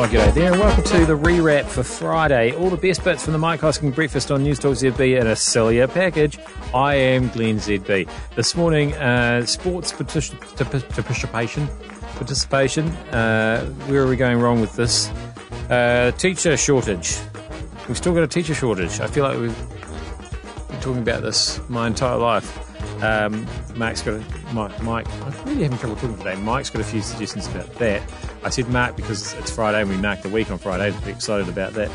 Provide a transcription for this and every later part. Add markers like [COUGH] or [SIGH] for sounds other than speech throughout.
Oh, g'day there, welcome to the rewrap for Friday. All the best bits from the Mike Hosking breakfast on Newstalk ZB in a sillier package. I am Glenn ZB. This morning, uh, sports participation. Participation. Uh, where are we going wrong with this? Uh, teacher shortage. We've still got a teacher shortage. I feel like we've been talking about this my entire life. Um, Mark's got a, Mike, Mike, I'm really having trouble talking today. Mike's got a few suggestions about that. I said Mark because it's Friday and we mark the week on Friday. I'm excited about that.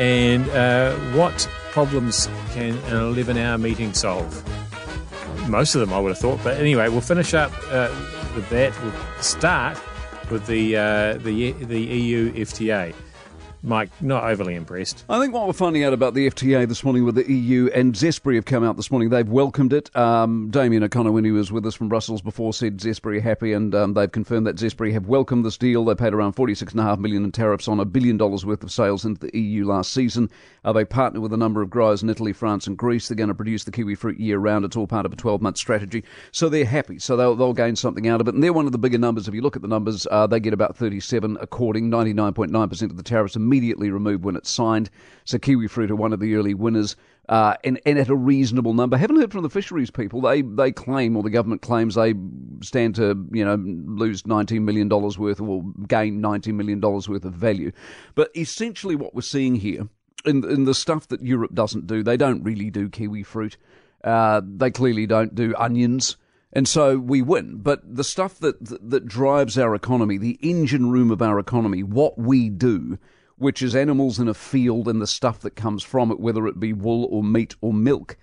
And uh, what problems can an 11 hour meeting solve? Most of them, I would have thought. But anyway, we'll finish up uh, with that. We'll start with the, uh, the, the EU FTA. Mike, not overly impressed. I think what we're finding out about the FTA this morning with the EU and Zespri have come out this morning. They've welcomed it. Um, Damien O'Connor, when he was with us from Brussels before, said Zespri happy, and um, they've confirmed that Zespri have welcomed this deal. They paid around 46.5 million in tariffs on a billion dollars worth of sales into the EU last season. Uh, they partner with a number of growers in Italy, France, and Greece. They're going to produce the kiwi fruit year round. It's all part of a 12 month strategy. So they're happy. So they'll, they'll gain something out of it. And they're one of the bigger numbers. If you look at the numbers, uh, they get about 37 according. 99.9% of the tariffs immediately removed when it's signed. So kiwi fruit are one of the early winners. Uh, and, and at a reasonable number. Haven't heard from the fisheries people. They they claim, or the government claims, they stand to you know lose nineteen million dollars worth, or gain nineteen million dollars worth of value. But essentially, what we're seeing here, in in the stuff that Europe doesn't do, they don't really do kiwi fruit. Uh, they clearly don't do onions. And so we win. But the stuff that, that drives our economy, the engine room of our economy, what we do, which is animals in a field and the stuff that comes from it, whether it be wool or meat or milk,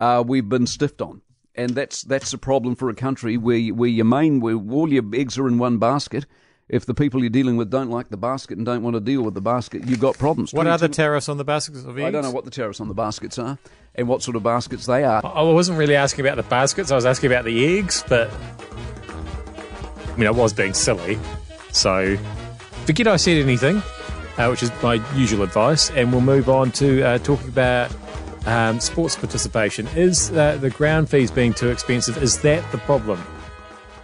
uh, we've been stiffed on. And that's that's a problem for a country where where your main where all your eggs are in one basket. If the people you're dealing with don't like the basket and don't want to deal with the basket, you've got problems. What are the tariffs on the baskets of eggs? I don't know what the tariffs on the baskets are and what sort of baskets they are. I wasn't really asking about the baskets. I was asking about the eggs, but I mean, I was being silly. So forget I said anything uh, which is my usual advice, and we'll move on to uh, talking about um, sports participation. Is uh, the ground fees being too expensive? Is that the problem?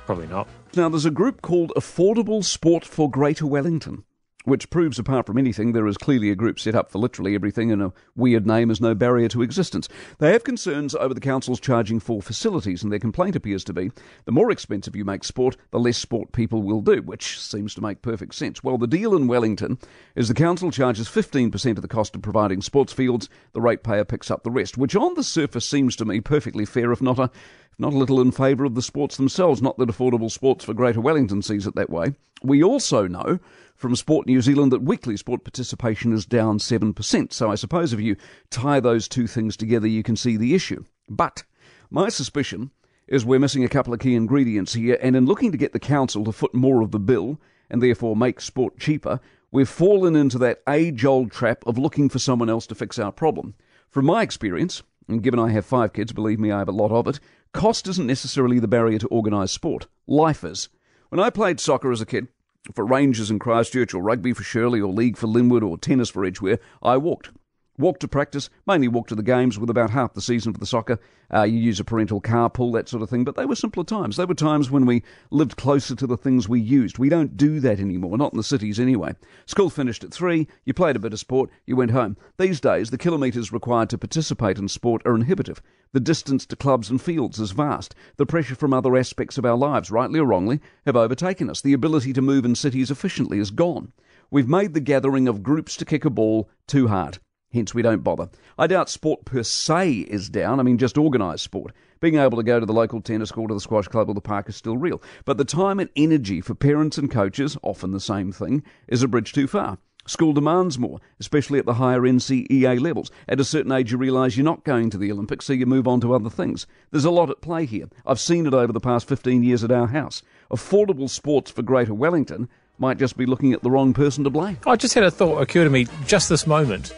Probably not. Now, there's a group called Affordable Sport for Greater Wellington which proves, apart from anything, there is clearly a group set up for literally everything, and a weird name is no barrier to existence. They have concerns over the council's charging for facilities, and their complaint appears to be the more expensive you make sport, the less sport people will do, which seems to make perfect sense. Well, the deal in Wellington is the council charges 15% of the cost of providing sports fields, the ratepayer picks up the rest, which on the surface seems to me perfectly fair, if not a not a little in favour of the sports themselves, not that affordable sports for Greater Wellington sees it that way. We also know from Sport New Zealand that weekly sport participation is down 7%. So I suppose if you tie those two things together, you can see the issue. But my suspicion is we're missing a couple of key ingredients here, and in looking to get the council to foot more of the bill and therefore make sport cheaper, we've fallen into that age old trap of looking for someone else to fix our problem. From my experience, and given I have five kids, believe me, I have a lot of it, cost isn't necessarily the barrier to organised sport. Life is. When I played soccer as a kid, for Rangers in Christchurch, or rugby for Shirley, or league for Linwood, or tennis for Edgeware, I walked. Walked to practice, mainly walked to the games with about half the season for the soccer. Uh, you use a parental carpool, that sort of thing, but they were simpler times. They were times when we lived closer to the things we used. We don't do that anymore, not in the cities anyway. School finished at three, you played a bit of sport, you went home. These days, the kilometres required to participate in sport are inhibitive. The distance to clubs and fields is vast. The pressure from other aspects of our lives, rightly or wrongly, have overtaken us. The ability to move in cities efficiently is gone. We've made the gathering of groups to kick a ball too hard. Hence, we don't bother. I doubt sport per se is down. I mean, just organised sport. Being able to go to the local tennis court or the squash club or the park is still real. But the time and energy for parents and coaches, often the same thing, is a bridge too far. School demands more, especially at the higher NCEA levels. At a certain age, you realise you're not going to the Olympics, so you move on to other things. There's a lot at play here. I've seen it over the past 15 years at our house. Affordable sports for Greater Wellington might just be looking at the wrong person to blame. I just had a thought occur to me just this moment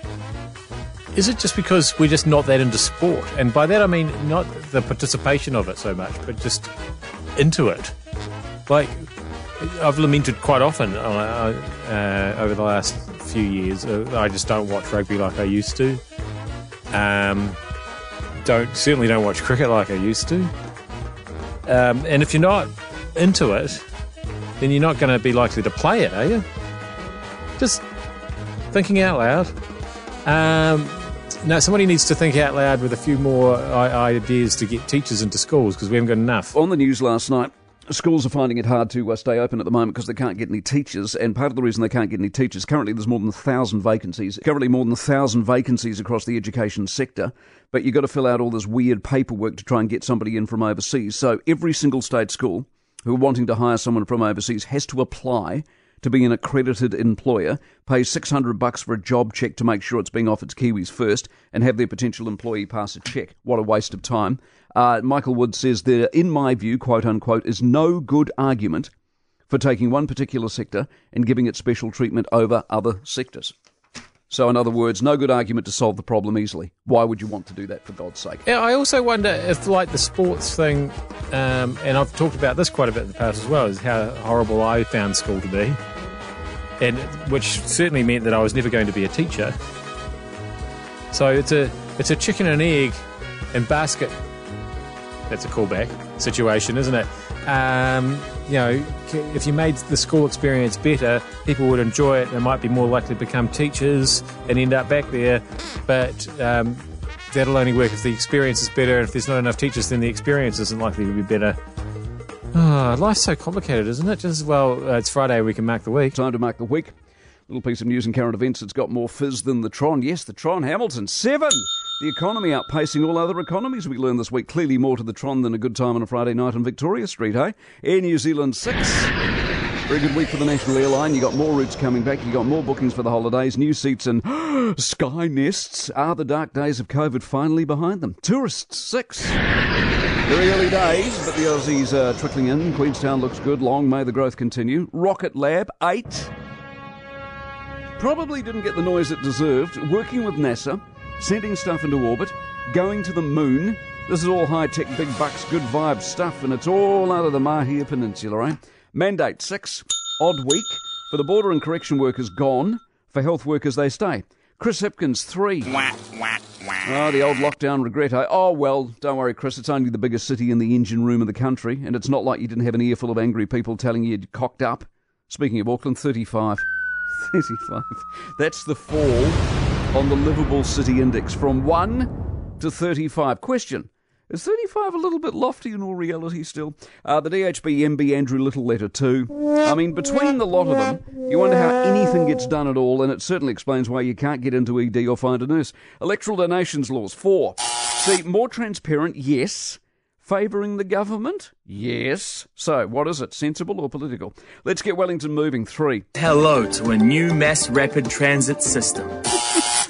is it just because we're just not that into sport? And by that I mean not the participation of it so much, but just into it. Like I've lamented quite often uh, uh, over the last few years. Uh, I just don't watch rugby like I used to. Um, don't certainly don't watch cricket like I used to. Um, and if you're not into it, then you're not going to be likely to play it, are you? Just thinking out loud. Um, no, somebody needs to think out loud with a few more ideas to get teachers into schools because we haven't got enough. On the news last night, Schools are finding it hard to uh, stay open at the moment because they can't get any teachers, and part of the reason they can't get any teachers currently there's more than a thousand vacancies. Currently, more than a thousand vacancies across the education sector, but you've got to fill out all this weird paperwork to try and get somebody in from overseas. So every single state school who are wanting to hire someone from overseas has to apply to be an accredited employer, pay 600 bucks for a job check to make sure it's being offered to Kiwis first, and have their potential employee pass a check. What a waste of time. Uh, Michael Wood says there, in my view, quote unquote, is no good argument for taking one particular sector and giving it special treatment over other sectors. So, in other words, no good argument to solve the problem easily. Why would you want to do that, for God's sake? Yeah, I also wonder if, like, the sports thing, um, and I've talked about this quite a bit in the past as well, is how horrible I found school to be and which certainly meant that I was never going to be a teacher. So it's a it's a chicken and egg and basket. That's a callback situation, isn't it? Um, you know, if you made the school experience better, people would enjoy it. They might be more likely to become teachers and end up back there. But um, that'll only work if the experience is better. And if there's not enough teachers, then the experience isn't likely to be better. Oh, life's so complicated, isn't it? Just well, uh, it's Friday, we can mark the week. Time to mark the week. Little piece of news and current events that's got more fizz than the Tron. Yes, the Tron Hamilton, seven. The economy outpacing all other economies we learned this week. Clearly more to the Tron than a good time on a Friday night in Victoria Street, hey? Air New Zealand, six. Very good week for the national airline. You got more routes coming back. You got more bookings for the holidays. New seats and [GASPS] Skynests. Are the dark days of COVID finally behind them? Tourists, six. Very early days, but the Aussies are trickling in. Queenstown looks good. Long may the growth continue. Rocket Lab, eight. Probably didn't get the noise it deserved. Working with NASA, sending stuff into orbit, going to the moon. This is all high tech, big bucks, good vibe stuff, and it's all out of the Mahia Peninsula, right? Mandate six. Odd week. For the border and correction workers, gone. For health workers, they stay. Chris Hipkins, three. Wah, wah, wah. Oh, the old lockdown regret. Eh? Oh, well, don't worry, Chris. It's only the biggest city in the engine room of the country, and it's not like you didn't have an earful of angry people telling you you'd cocked up. Speaking of Auckland, 35. [LAUGHS] 35. That's the fall on the livable city index from 1 to 35. Question is 35 a little bit lofty in all reality still? Uh, the DHB MB Andrew Little letter too. I mean, between the lot of them, you wonder how anything gets done at all, and it certainly explains why you can't get into ED or find a nurse. Electoral donations laws. Four. See, more transparent, yes. Favouring the government? Yes. So, what is it, sensible or political? Let's get Wellington moving. Three. Hello to a new mass rapid transit system.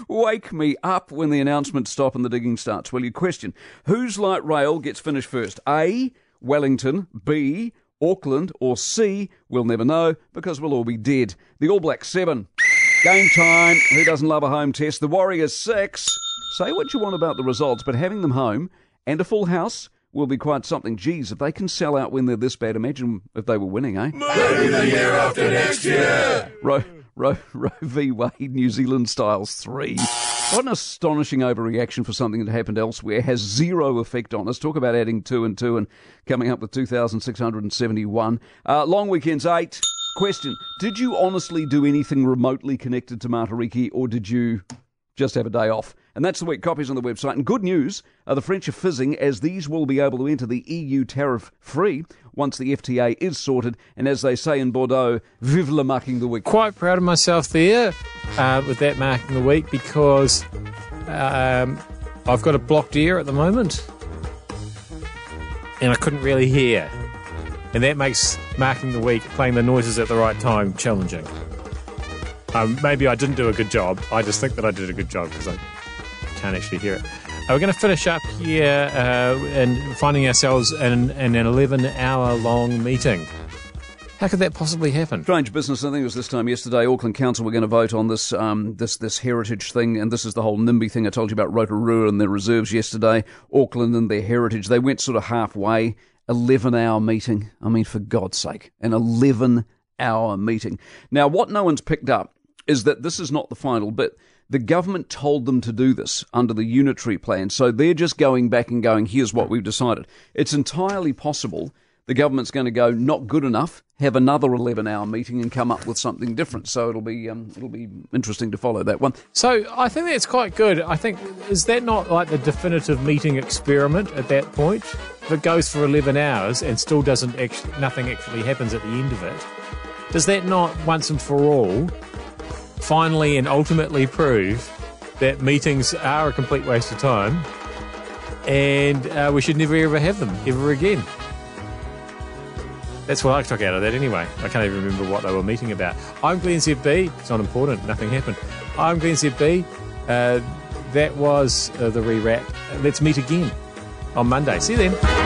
Wake me up when the announcements stop and the digging starts, will you? Question Whose light rail gets finished first? A. Wellington. B. Auckland. Or C. We'll never know because we'll all be dead. The All Blacks 7. Game time. Who doesn't love a home test? The Warriors 6. Say what you want about the results, but having them home and a full house will be quite something. Geez, if they can sell out when they're this bad, imagine if they were winning, eh? Maybe the year after next year. Ro- Roe, [LAUGHS] Roe v. Wade, New Zealand Styles 3. What an astonishing overreaction for something that happened elsewhere. Has zero effect on us. Talk about adding two and two and coming up with 2,671. Uh, long weekends, eight. Question Did you honestly do anything remotely connected to Matariki or did you just have a day off. And that's the week. Copies on the website. And good news uh, the French are fizzing as these will be able to enter the EU tariff free once the FTA is sorted. And as they say in Bordeaux, vive la marking the week. Quite proud of myself there uh, with that marking the week because um, I've got a blocked ear at the moment and I couldn't really hear. And that makes marking the week, playing the noises at the right time, challenging. Um, maybe I didn't do a good job. I just think that I did a good job because I can't actually hear it. Uh, we're going to finish up here uh, and finding ourselves in, in an 11 hour long meeting. How could that possibly happen? Strange business. I think it was this time yesterday. Auckland Council were going to vote on this um, this this heritage thing, and this is the whole NIMBY thing I told you about Rotorua and their reserves yesterday. Auckland and their heritage. They went sort of halfway. Eleven hour meeting. I mean, for God's sake, an eleven hour meeting. Now, what no one's picked up is that this is not the final bit. The government told them to do this under the unitary plan, so they're just going back and going, here's what we've decided. It's entirely possible the government's going to go not good enough, have another 11 hour meeting and come up with something different. So it'll be um, it'll be interesting to follow that one. So I think that's quite good. I think is that not like the definitive meeting experiment at that point? If it goes for 11 hours and still doesn't actually, nothing actually happens at the end of it, does that not once and for all finally and ultimately prove that meetings are a complete waste of time and uh, we should never ever have them ever again? That's what I took out of that anyway. I can't even remember what they were meeting about. I'm Glenn ZB. It's not important. Nothing happened. I'm Glenn ZB. Uh, that was uh, the rewrap. Let's meet again on Monday. See you then.